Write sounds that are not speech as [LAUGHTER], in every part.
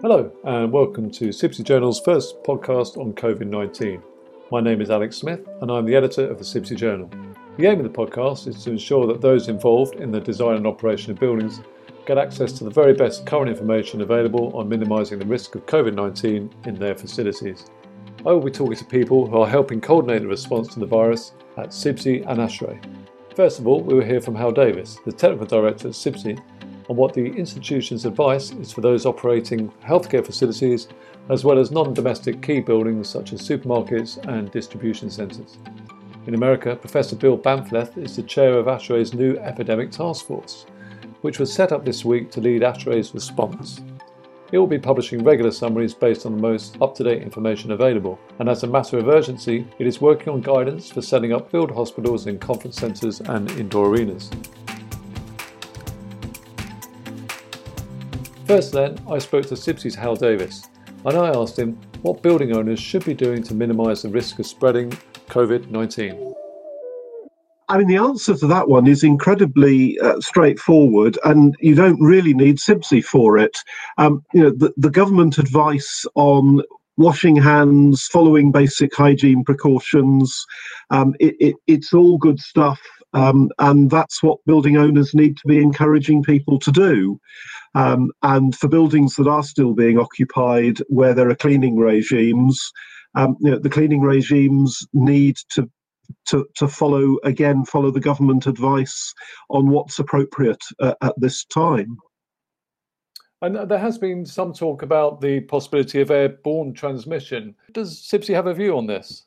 Hello, and welcome to CIBSE Journal's first podcast on COVID 19. My name is Alex Smith, and I'm the editor of the CIBSE Journal. The aim of the podcast is to ensure that those involved in the design and operation of buildings get access to the very best current information available on minimising the risk of COVID 19 in their facilities. I will be talking to people who are helping coordinate the response to the virus at CIBSE and ASHRAE. First of all, we will hear from Hywel Davies, the Technical Director at CIBSE, on what the institution's advice is for those operating healthcare facilities as well as non domestic key buildings such as supermarkets and distribution centres. In America, Professor Bill Bahnfleth is the chair of ASHRAE's new epidemic task force, which was set up this week to lead ASHRAE's response. It will be publishing regular summaries based on the most up to date information available, and as a matter of urgency, it is working on guidance for setting up field hospitals in conference centres and indoor arenas. First, then, I spoke to CIBSE's Hywel Davies, and I asked him what building owners should be doing to minimise the risk of spreading COVID 19. I mean, the answer to that one is incredibly uh, straightforward, and you don't really need CIBSE for it. Um, you know, the, the government advice on washing hands, following basic hygiene precautions, um, it, it, it's all good stuff. Um, and that's what building owners need to be encouraging people to do. Um, and for buildings that are still being occupied where there are cleaning regimes, um, you know, the cleaning regimes need to, to, to follow, again, follow the government advice on what's appropriate uh, at this time. And there has been some talk about the possibility of airborne transmission. Does CIBSE have a view on this?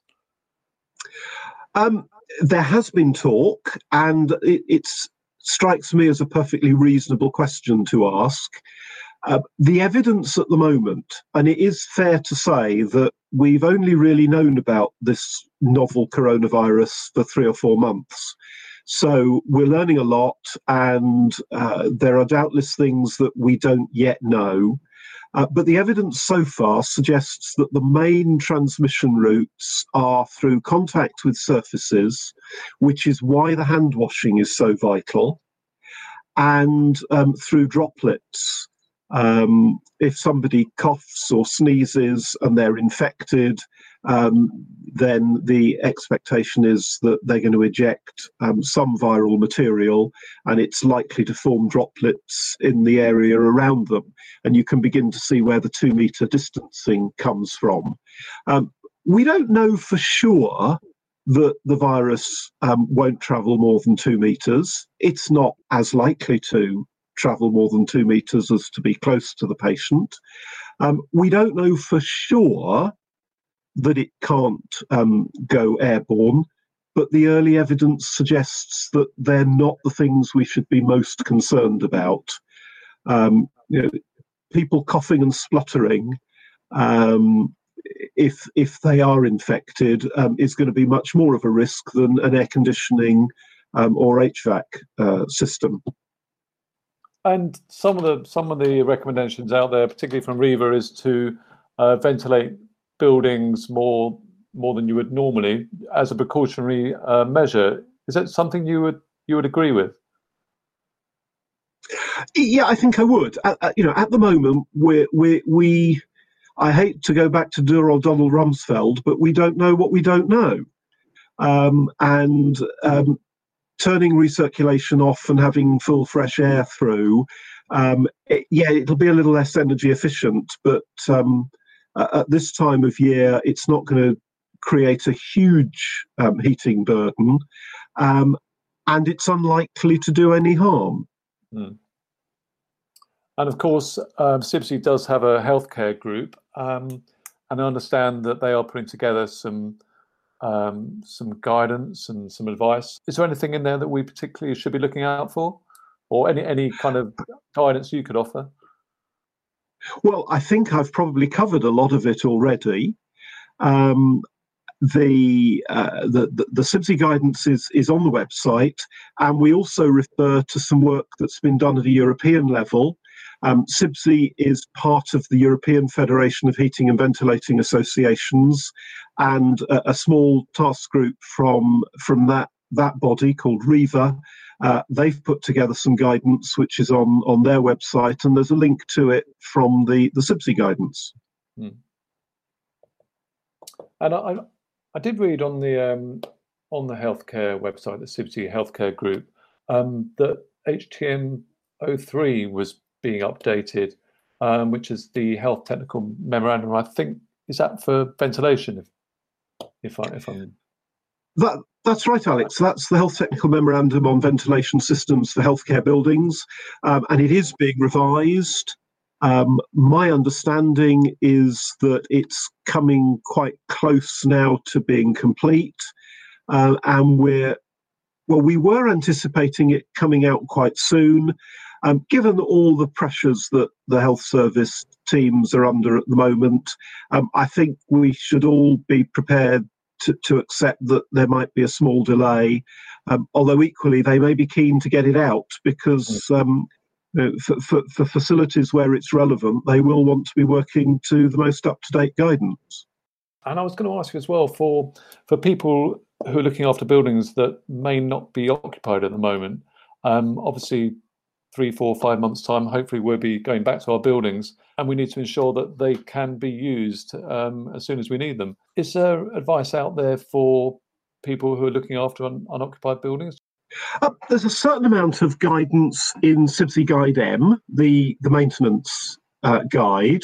Um, there has been talk, and it strikes me as a perfectly reasonable question to ask. Uh, the evidence at the moment, and it is fair to say that we've only really known about this novel coronavirus for three or four months. So we're learning a lot, and uh, there are doubtless things that we don't yet know. Uh, but the evidence so far suggests that the main transmission routes are through contact with surfaces, which is why the hand washing is so vital, and um, through droplets. Um, if somebody coughs or sneezes and they're infected, um, then the expectation is that they're going to eject um, some viral material and it's likely to form droplets in the area around them. And you can begin to see where the two meter distancing comes from. Um, we don't know for sure that the virus um, won't travel more than two meters. It's not as likely to travel more than two meters as to be close to the patient. Um, we don't know for sure that it can't um, go airborne, but the early evidence suggests that they're not the things we should be most concerned about. Um, you know, people coughing and spluttering, um, if if they are infected, um, is going to be much more of a risk than an air conditioning um, or HVAC uh, system. And some of the some of the recommendations out there, particularly from REHVA, is to uh, ventilate buildings more more than you would normally as a precautionary uh, measure. Is that something you would you would agree with? Yeah, I think I would. Uh, you know, at the moment, we we we. I hate to go back to dear old Donald Rumsfeld, but we don't know what we don't know. Um, and um, turning recirculation off and having full fresh air through, um, it, yeah, it'll be a little less energy efficient, but um, at this time of year, it's not going to create a huge um, heating burden, um, and it's unlikely to do any harm. Mm. And of course, um, CIBSE does have a healthcare group, um, and I understand that they are putting together some um, some guidance and some advice. Is there anything in there that we particularly should be looking out for, or any any kind of guidance you could offer? Well, I think I've probably covered a lot of it already. Um, the, uh, the, the the CIBSE guidance is is on the website, and we also refer to some work that's been done at a European level. Um, CIBSE is part of the European Federation of Heating and Ventilating Associations, and a, a small task group from from that that body called REHVA Uh, they've put together some guidance which is on, on their website, and there's a link to it from the, the CIBSE guidance. Hmm. And I, I did read on the um, on the healthcare website, the CIBSE Healthcare Group, um, that HTM 03 was being updated, um, which is the health technical memorandum. I think is that for ventilation, if if I if I'm that that's right, Alex. That's the health technical memorandum on ventilation systems for healthcare buildings, um, and it is being revised. Um, my understanding is that it's coming quite close now to being complete, uh, and we're well, we were anticipating it coming out quite soon. Um, given all the pressures that the health service teams are under at the moment, um, I think we should all be prepared to, to accept that there might be a small delay. Um, although equally, they may be keen to get it out because mm. um, for, for, for facilities where it's relevant, they will want to be working to the most up to date guidance. And I was going to ask you as well for for people who are looking after buildings that may not be occupied at the moment. Um, obviously, three, four, five months' time, hopefully we'll be going back to our buildings, and we need to ensure that they can be used um, as soon as we need them. Is there advice out there for people who are looking after un- unoccupied buildings? Uh, there's a certain amount of guidance in CIBSE Guide M, the, the maintenance uh, guide.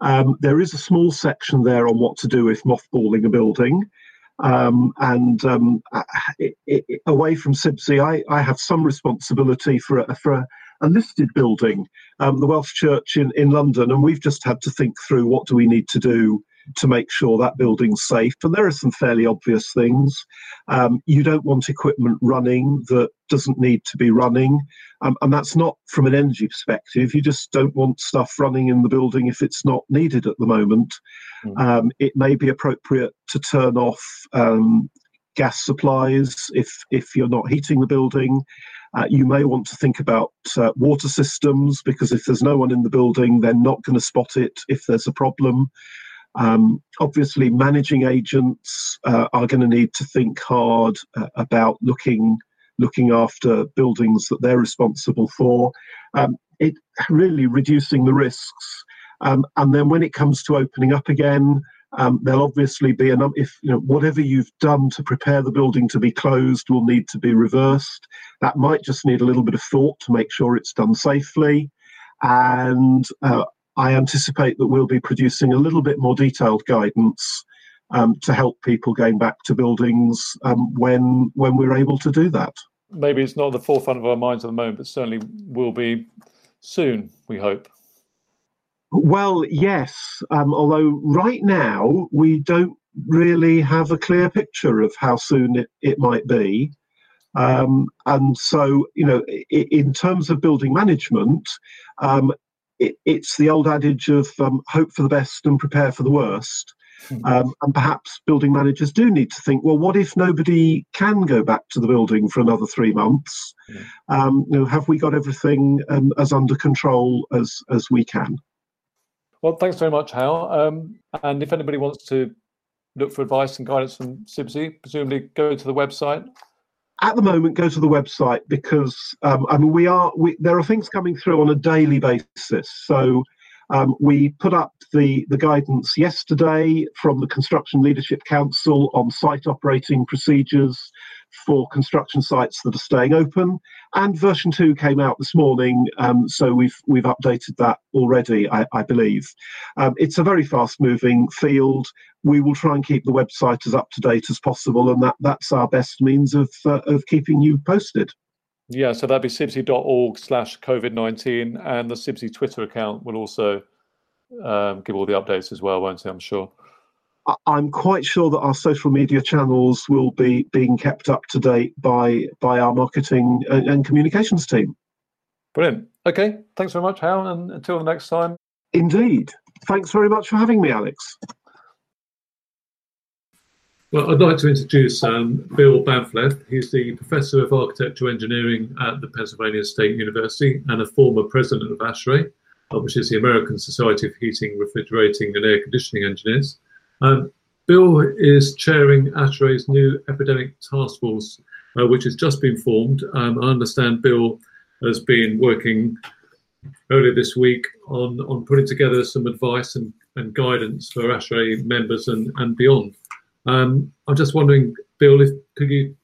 Um, there is a small section there on what to do if mothballing a building. Um, and um, it, it, away from CIBSE, I, I, have some responsibility for a, for a, a listed building, um, the Welsh Church in, in London, and we've just had to think through what do we need to do to make sure that building's safe. And there are some fairly obvious things. Um, you don't want equipment running that doesn't need to be running. Um, and that's not from an energy perspective. You just don't want stuff running in the building if it's not needed at the moment. Mm. Um, it may be appropriate to turn off um, gas supplies if, if you're not heating the building. Uh, you may want to think about uh, water systems because if there's no one in the building, they're not going to spot it if there's a problem. Um, obviously, managing agents uh, are going to need to think hard uh, about looking looking after buildings that they're responsible for. Um, it really reducing the risks, um, and then when it comes to opening up again, um, there'll obviously be a if you know whatever you've done to prepare the building to be closed will need to be reversed. That might just need a little bit of thought to make sure it's done safely. And uh, I anticipate that we'll be producing a little bit more detailed guidance um, to help people going back to buildings um, when when we're able to do that. Maybe it's not the forefront of our minds at the moment, but certainly will be soon. We hope. Well, yes. Um, although right now we don't really have a clear picture of how soon it, it might be. Um, and so, you know, in terms of building management, um, it, it's the old adage of um, hope for the best and prepare for the worst. Hmm. Um, and perhaps building managers do need to think, well, what if nobody can go back to the building for another three months? Yeah. Um, you know, have we got everything um, as under control as as we can? Well, thanks very much, Hywel. Um, and if anybody wants to look for advice and guidance from CIBSE, presumably go to the website at the moment go to the website because um, I mean we are we, there are things coming through on a daily basis. So um, we put up the the guidance yesterday from the Construction Leadership Council on site operating procedures for construction sites that are staying open. And version two came out this morning, um, so we've we've updated that already, I, I believe. Um, it's a very fast-moving field. We will try and keep the website as up to date as possible, and that that's our best means of uh, of keeping you posted. Yeah, so that'd be cibse.org slash COVID 19, and the CIBSE Twitter account will also um, give all the updates as well, won't it? I'm sure. I'm quite sure that our social media channels will be being kept up to date by by our marketing and, and communications team. Brilliant. Okay, thanks very much, Hywel, and until the next time. Indeed. Thanks very much for having me, Alex. Well, I'd like to introduce um, Bill Bahnfleth. He's the Professor of Architectural Engineering at the Pennsylvania State University and a former president of ASHRAE, which is the American Society of Heating, Refrigerating and Air Conditioning Engineers. Um, Bill is chairing ASHRAE's new epidemic task force uh, which has just been formed. Um, I understand Bill has been working earlier this week on, on putting together some advice and, and guidance for ASHRAE members and, and beyond. Um, I'm just wondering, Bill, if could you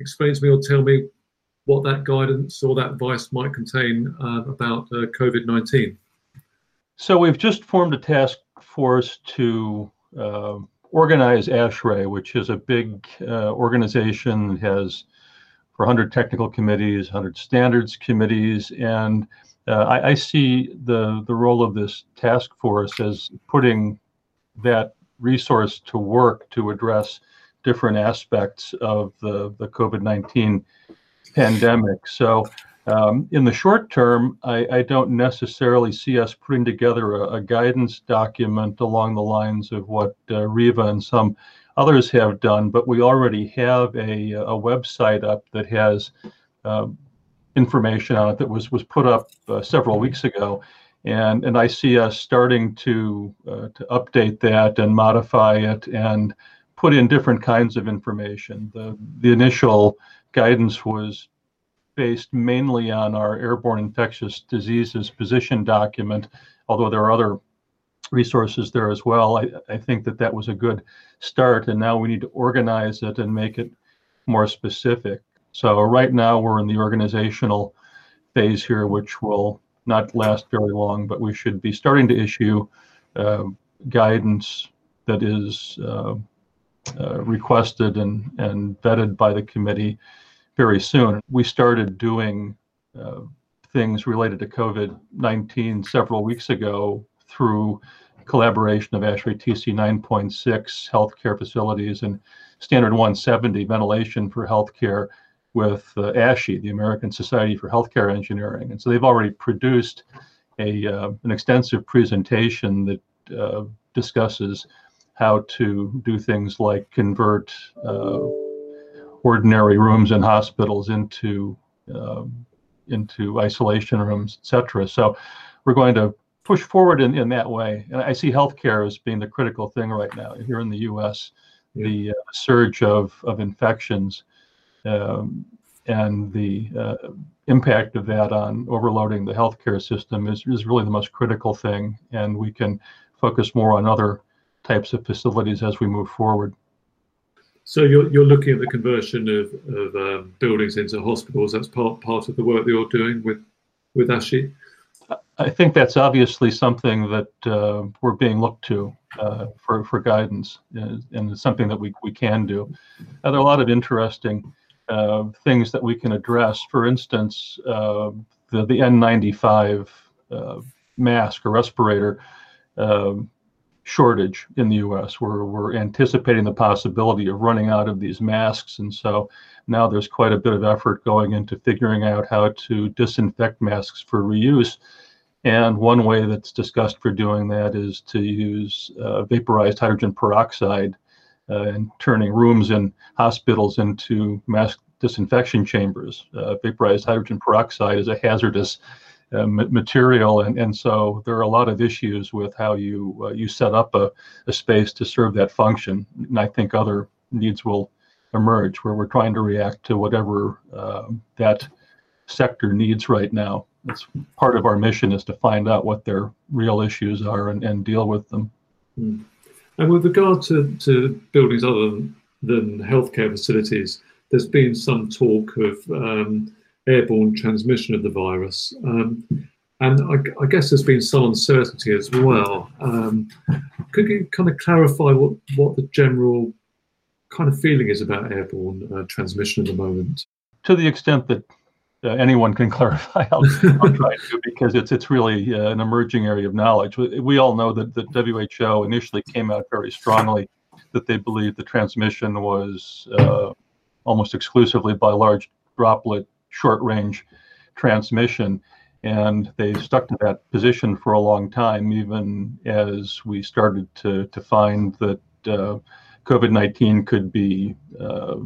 explain to me or tell me what that guidance or that advice might contain uh, about uh, COVID 19? So, we've just formed a task force to uh, organize ASHRAE, which is a big uh, organization has 400 technical committees, 100 standards committees, and uh, I, I, see the the role of this task force as putting that resource to work to address different aspects of the, the COVID 19 pandemic. So, um, in the short term, I, I, don't necessarily see us putting together a, a, guidance document along the lines of what uh, REHVA and some others have done, but we already have a, a website up that has uh, information on it that was was put up uh, several weeks ago, and and I see us starting to uh, to update that and modify it and put in different kinds of information. The, the initial guidance was based mainly on our airborne infectious diseases position document, although there are other resources there as well. I, I think that that was a good start, and now we need to organize it and make it more specific. So right now we're in the organizational phase here, which will not last very long, but we should be starting to issue uh, guidance that is uh, uh, requested and, and vetted by the committee very soon. We started doing uh, things related to COVID 19 several weeks ago through collaboration of ASHRAE TC 9.6 healthcare facilities and Standard 170 ventilation for healthcare with uh, ASHE, the American Society for Healthcare Engineering. And so they've already produced a, uh, an extensive presentation that uh, discusses how to do things like convert uh, ordinary rooms in hospitals into um, into isolation rooms, etc. So we're going to push forward in, in that way. And I see healthcare as being the critical thing right now here in the U.S. The uh, surge of of infections um, and the uh, impact of that on overloading the healthcare system is, is really the most critical thing. And we can focus more on other types of facilities as we move forward. So you're, you're looking at the conversion of, of um, buildings into hospitals. That's part part of the work that you're doing with with ASHE. I think that's obviously something that uh, we're being looked to uh, for for guidance, and, and it's something that we we can do. Uh, there are a lot of interesting uh, things that we can address. For instance, uh, the the N95 uh, mask or respirator. Um, shortage in the US. We're, we're anticipating the possibility of running out of these masks. And so now there's quite a bit of effort going into figuring out how to disinfect masks for reuse. And one way that's discussed for doing that is to use uh, vaporized hydrogen peroxide uh, and turning rooms in hospitals into mask disinfection chambers. Uh, vaporized hydrogen peroxide is a hazardous uh, material, and, and so there are a lot of issues with how you uh, you set up a, a space to serve that function. And I think other needs will emerge where we're trying to react to whatever uh, that sector needs right now. It's part of our mission is to find out what their real issues are and, and deal with them. Mm. And with regard to, to buildings other than, than healthcare facilities, there's been some talk of um, airborne transmission of the virus. Um, and I, I, guess there's been some uncertainty as well. Um, could you kind of clarify what, what the general kind of feeling is about airborne uh, transmission at the moment? To the extent that uh, anyone can [LAUGHS] clarify, I'll, I'll, try to because it's it's really uh, an emerging area of knowledge. We, we all know that the WHO initially came out very strongly that they believed the transmission was uh, almost exclusively by large droplet short range transmission. And they stuck to that position for a long time, even as we started to, to find that uh, COVID 19 could be. Uh,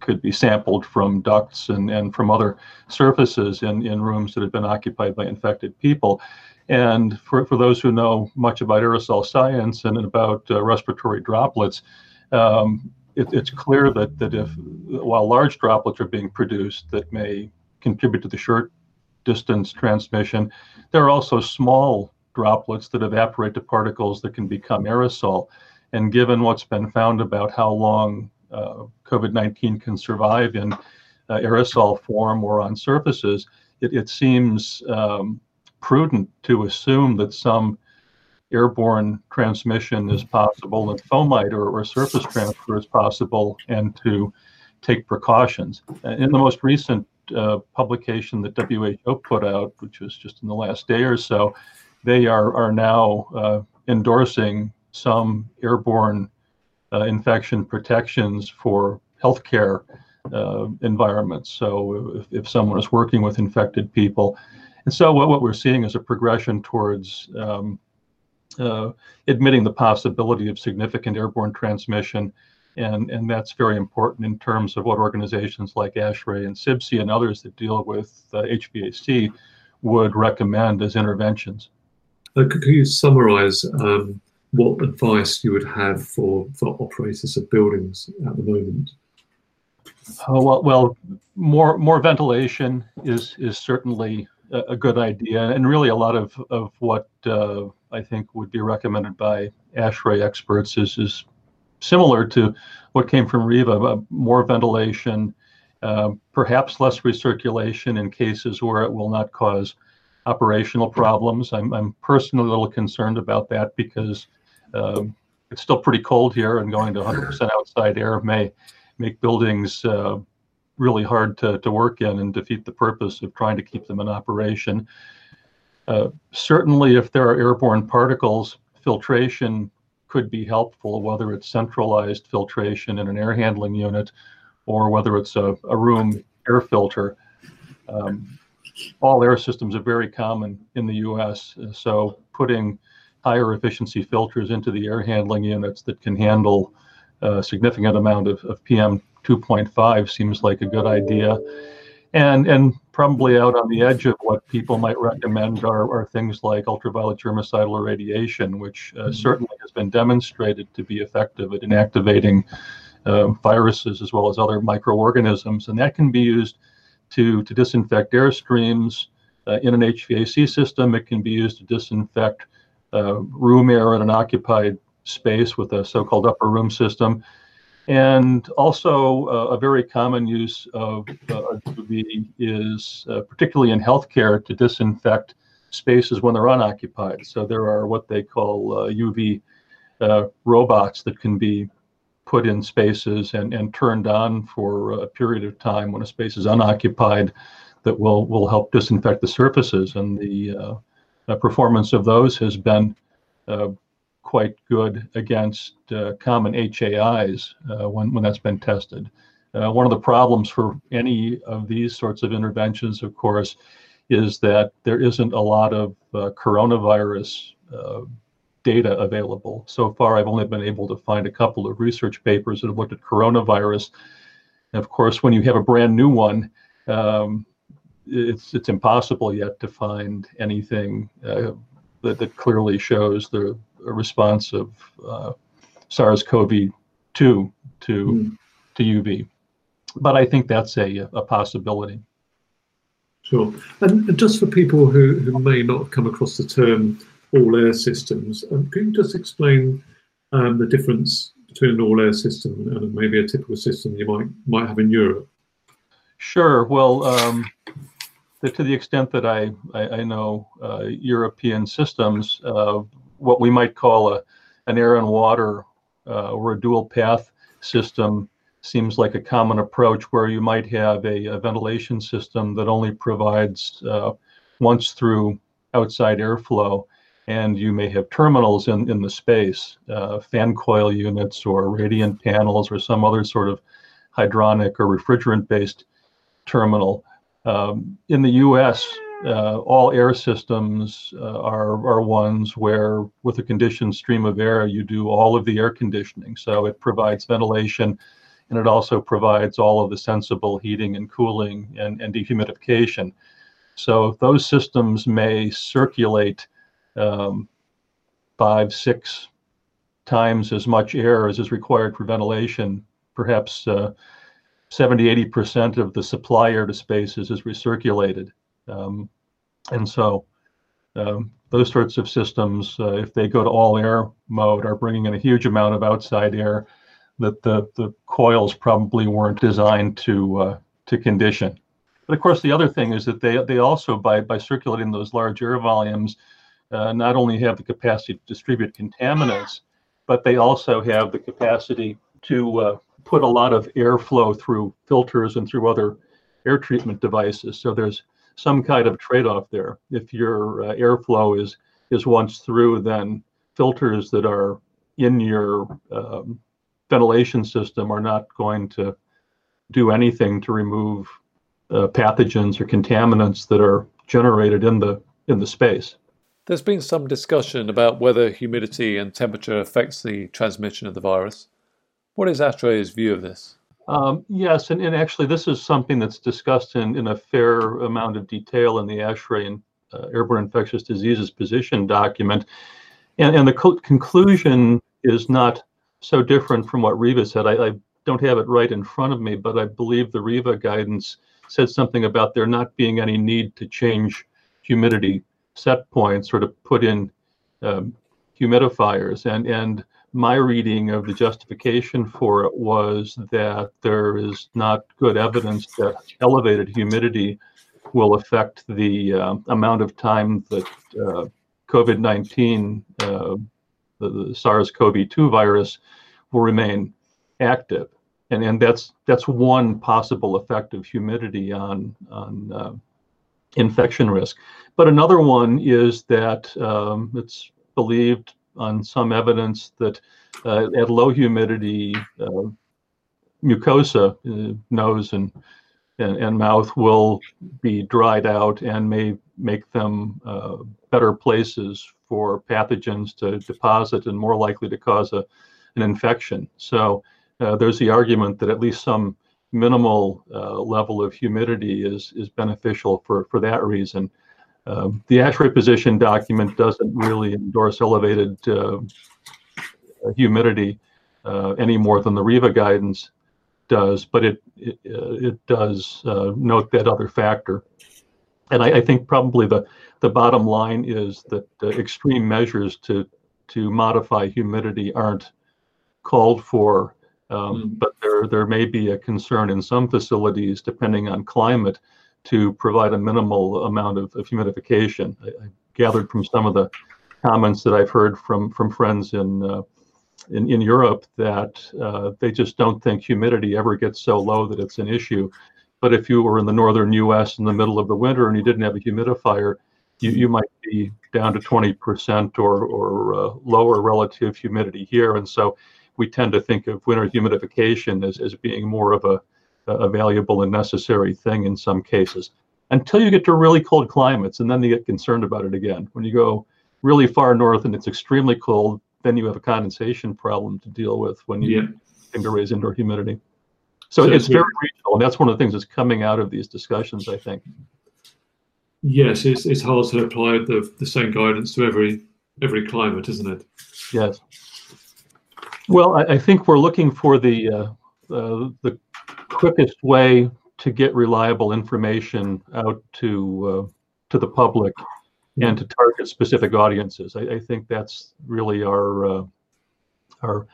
could be sampled from ducts and, and from other surfaces in, in rooms that had been occupied by infected people. And for, for those who know much about aerosol science and about uh, respiratory droplets, um, it, it's clear that that if while large droplets are being produced that may contribute to the short distance transmission, there are also small droplets that evaporate to particles that can become aerosol. And given what's been found about how long uh, COVID 19 can survive in uh, aerosol form or on surfaces, it, it seems um, prudent to assume that some airborne transmission is possible and fomite or, or surface transfer is possible and to take precautions. In the most recent uh, publication that WHO put out, which was just in the last day or so, they are, are now uh, endorsing some airborne uh, infection protections for healthcare uh, environments. So if, if someone is working with infected people, and so what, what we're seeing is a progression towards um, uh, admitting the possibility of significant airborne transmission. And, and that's very important in terms of what organizations like ASHRAE and CIBSE and others that deal with uh, HVAC would recommend as interventions. Uh, could, you summarize um, what advice you would have for, for operators of buildings at the moment? Uh, well, well, more more ventilation is is certainly a, a good idea, and really a lot of of what uh, I think would be recommended by ASHRAE experts is is similar to what came from REHVA, more ventilation, uh, perhaps less recirculation in cases where it will not cause operational problems. I'm, I'm personally a little concerned about that because um, it's still pretty cold here, and going to 100% outside air may make buildings uh, really hard to, to work in and defeat the purpose of trying to keep them in operation. Uh, certainly, if there are airborne particles, filtration could be helpful, whether it's centralized filtration in an air handling unit or whether it's a, a room air filter. Um, all air systems are very common in the US, so putting higher efficiency filters into the air handling units that can handle a significant amount of, of PM 2.5 seems like a good idea. And, and probably out on the edge of what people might recommend are, are things like ultraviolet germicidal irradiation, which uh, mm-hmm. certainly has been demonstrated to be effective at inactivating uh, viruses as well as other microorganisms. And that can be used to, to disinfect airstreams uh, in an HVAC system. It can be used to disinfect uh, room air in an occupied space with a so-called upper room system. And also, uh, a very common use of uh, UV is uh, particularly in healthcare to disinfect spaces when they're unoccupied. So there are what they call UV uh, uh, robots that can be put in spaces and, and turned on for a period of time when a space is unoccupied that will, will help disinfect the surfaces. And the uh, performance of those has been quite good against uh, common HAIs uh, when, when that's been tested. Uh, one of the problems for any of these sorts of interventions, of course, is that there isn't a lot of coronavirus data available. So far, I've only been able to find a couple of research papers that have looked at coronavirus. And of course, when you have a brand new one, um, it's it's impossible yet to find anything uh, that, that clearly shows the response of uh, SARS-CoV-2 to mm. to UV. But I think that's a, a possibility. Sure. And just for people who, who may not have come across the term all air systems, um, can you just explain um, the difference between an all air system and maybe a typical system you might might have in Europe? Sure. Well, um, to the extent that I, I, I know uh, European systems, uh, what we might call a, an air and water uh, or a dual path system seems like a common approach where you might have a, a ventilation system that only provides uh, once through outside airflow and you may have terminals in, in the space, uh, fan coil units or radiant panels or some other sort of hydronic or refrigerant based terminal. Um, in the US, uh, all air systems uh, are, are ones where, with a conditioned stream of air, you do all of the air conditioning. So it provides ventilation and it also provides all of the sensible heating and cooling and, and dehumidification. So those systems may circulate um, five, six times as much air as is required for ventilation perhaps uh, 70, 80% of the supply air to spaces is recirculated. Um, and so um, those sorts of systems, uh, if they go to all air mode, are bringing in a huge amount of outside air that the, the coils probably weren't designed to uh, to condition. But of course, the other thing is that they they also by by circulating those large air volumes, uh, not only have the capacity to distribute contaminants, but they also have the capacity to uh, put a lot of airflow through filters and through other air treatment devices. So there's some kind of trade-off there. If your uh, airflow is is once through, then filters that are in your um, ventilation system are not going to do anything to remove uh, pathogens or contaminants that are generated in the in the space. There's been some discussion about whether humidity and temperature affects the transmission of the virus. What is ASHRAE's view of this? Um, yes, and, and actually, this is something that's discussed in, in a fair amount of detail in the ASHRAE and uh, Airborne Infectious Diseases Position document. And, and the co- conclusion is not so different from what REHVA said. I, I, don't have it right in front of me, but I believe the REHVA guidance said something about there not being any need to change humidity set points or to put in um, humidifiers. And, and my reading of the justification for it was that there is not good evidence that elevated humidity will affect the uh, amount of time that uh, COVID 19 uh, the, the SARS-CoV-2 virus will remain active, and and that's that's one possible effect of humidity on on uh, infection risk. But another one is that um, it's believed on some evidence that uh, at low humidity, uh, mucosa, uh, nose and, and, and mouth will be dried out and may make them uh, better places for pathogens to deposit and more likely to cause a, an infection. So uh, there's the argument that at least some minimal level of humidity is is beneficial for for that reason. Um, the ASHRAE position document doesn't really endorse elevated uh, humidity uh, any more than the REHVA guidance does, but it it, uh, it does uh, note that other factor. And I, I think probably the the bottom line is that uh, extreme measures to to modify humidity aren't called for, um, mm. but there there may be a concern in some facilities, depending on climate, to provide a minimal amount of, of humidification. I, I, gathered from some of the comments that I've heard from from friends in uh, in, in Europe that uh, they just don't think humidity ever gets so low that it's an issue. But if you were in the northern U.S. in the middle of the winter and you didn't have a humidifier, you, you might be down to 20% or, or uh, lower relative humidity here. And so we tend to think of winter humidification as, as being more of a, a valuable and necessary thing in some cases until you get to really cold climates and then you get concerned about it again. When you go really far north and it's extremely cold, then you have a condensation problem to deal with when you yeah. to raise indoor humidity. So, so it's very regional, and that's one of the things that's coming out of these discussions, I think. Yes, it's, it's hard to apply the, the same guidance to every every climate, isn't it? Yes. Well, I, I think we're looking for the uh, uh, the quickest way to get reliable information out to uh, to the public and to target specific audiences. I, I think that's really our uh, our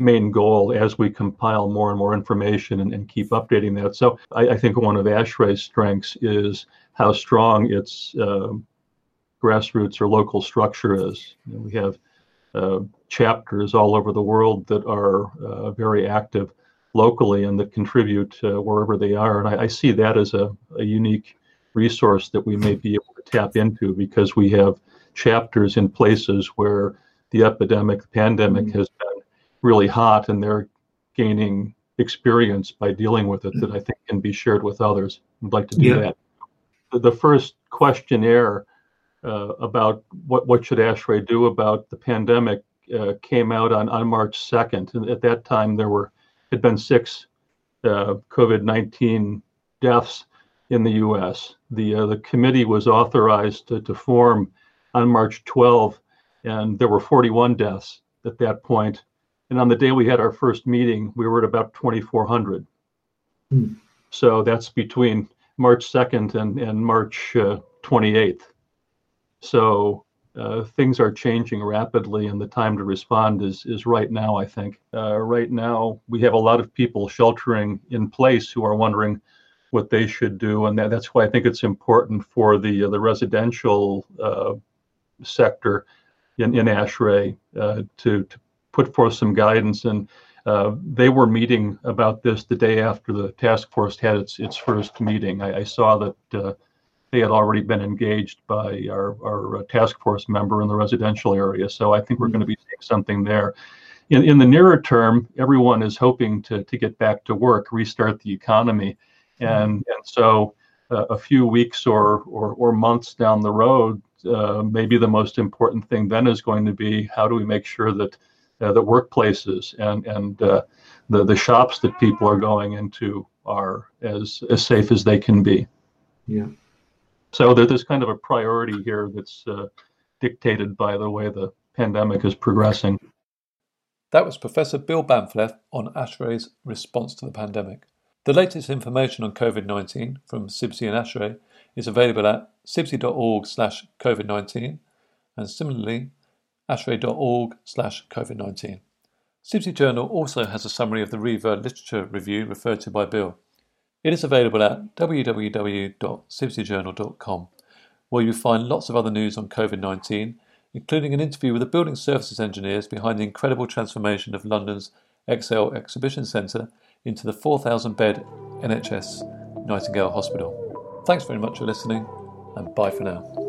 main goal as we compile more and more information and, and keep updating that. So I, I, think one of ASHRAE's strengths is how strong its uh, grassroots or local structure is. You know, we have uh, chapters all over the world that are uh, very active locally and that contribute wherever they are. And I, I see that as a, a, unique resource that we may be able to tap into because we have chapters in places where the epidemic, the pandemic mm-hmm. has been really hot and they're gaining experience by dealing with it that I think can be shared with others. I'd like to do yeah. that the first questionnaire uh, about what, what should ASHRAE do about the pandemic uh, came out on, on March 2nd. And at that time, there were had been six uh, COVID-19 deaths in the U.S. The uh, the committee was authorized to, to form on March 12, and there were 41 deaths at that point. And on the day we had our first meeting, we were at about 2,400. Hmm. So that's between March 2nd and, and March uh, 28th. So uh, things are changing rapidly, and the time to respond is is right now. I think uh, right now we have a lot of people sheltering in place who are wondering what they should do, and that, that's why I think it's important for the uh, the residential uh, sector in in ASHRAE uh, to to put forth some guidance and. Uh, they were meeting about this the day after the task force had its its first meeting. I, I saw that they had already been engaged by our, our uh, task force member in the residential area. So I think we're going to be seeing something there. In, in the nearer term, everyone is hoping to, to get back to work, restart the economy. And, and so uh, a few weeks or, or, or months down the road, uh, maybe the most important thing then is going to be how do we make sure that uh, the workplaces and, and uh, the, the shops that people are going into are as, as safe as they can be. Yeah. So there's kind of a priority here that's uh, dictated by the way the pandemic is progressing. That was Professor Bill Bahnfleth on ASHRAE's response to the pandemic. The latest information on COVID 19 from CIBSE and ASHRAE is available at cibse.org slash COVID 19 and similarly ashrae.org slash COVID 19. CIBSE Journal also has a summary of the REHVA literature review referred to by Bill. It is available at www.cibsejournal.com, where you find lots of other news on COVID 19, including an interview with the building services engineers behind the incredible transformation of London's ExCeL Exhibition Centre into the 4,000 bed NHS Nightingale Hospital. Thanks very much for listening, and bye for now.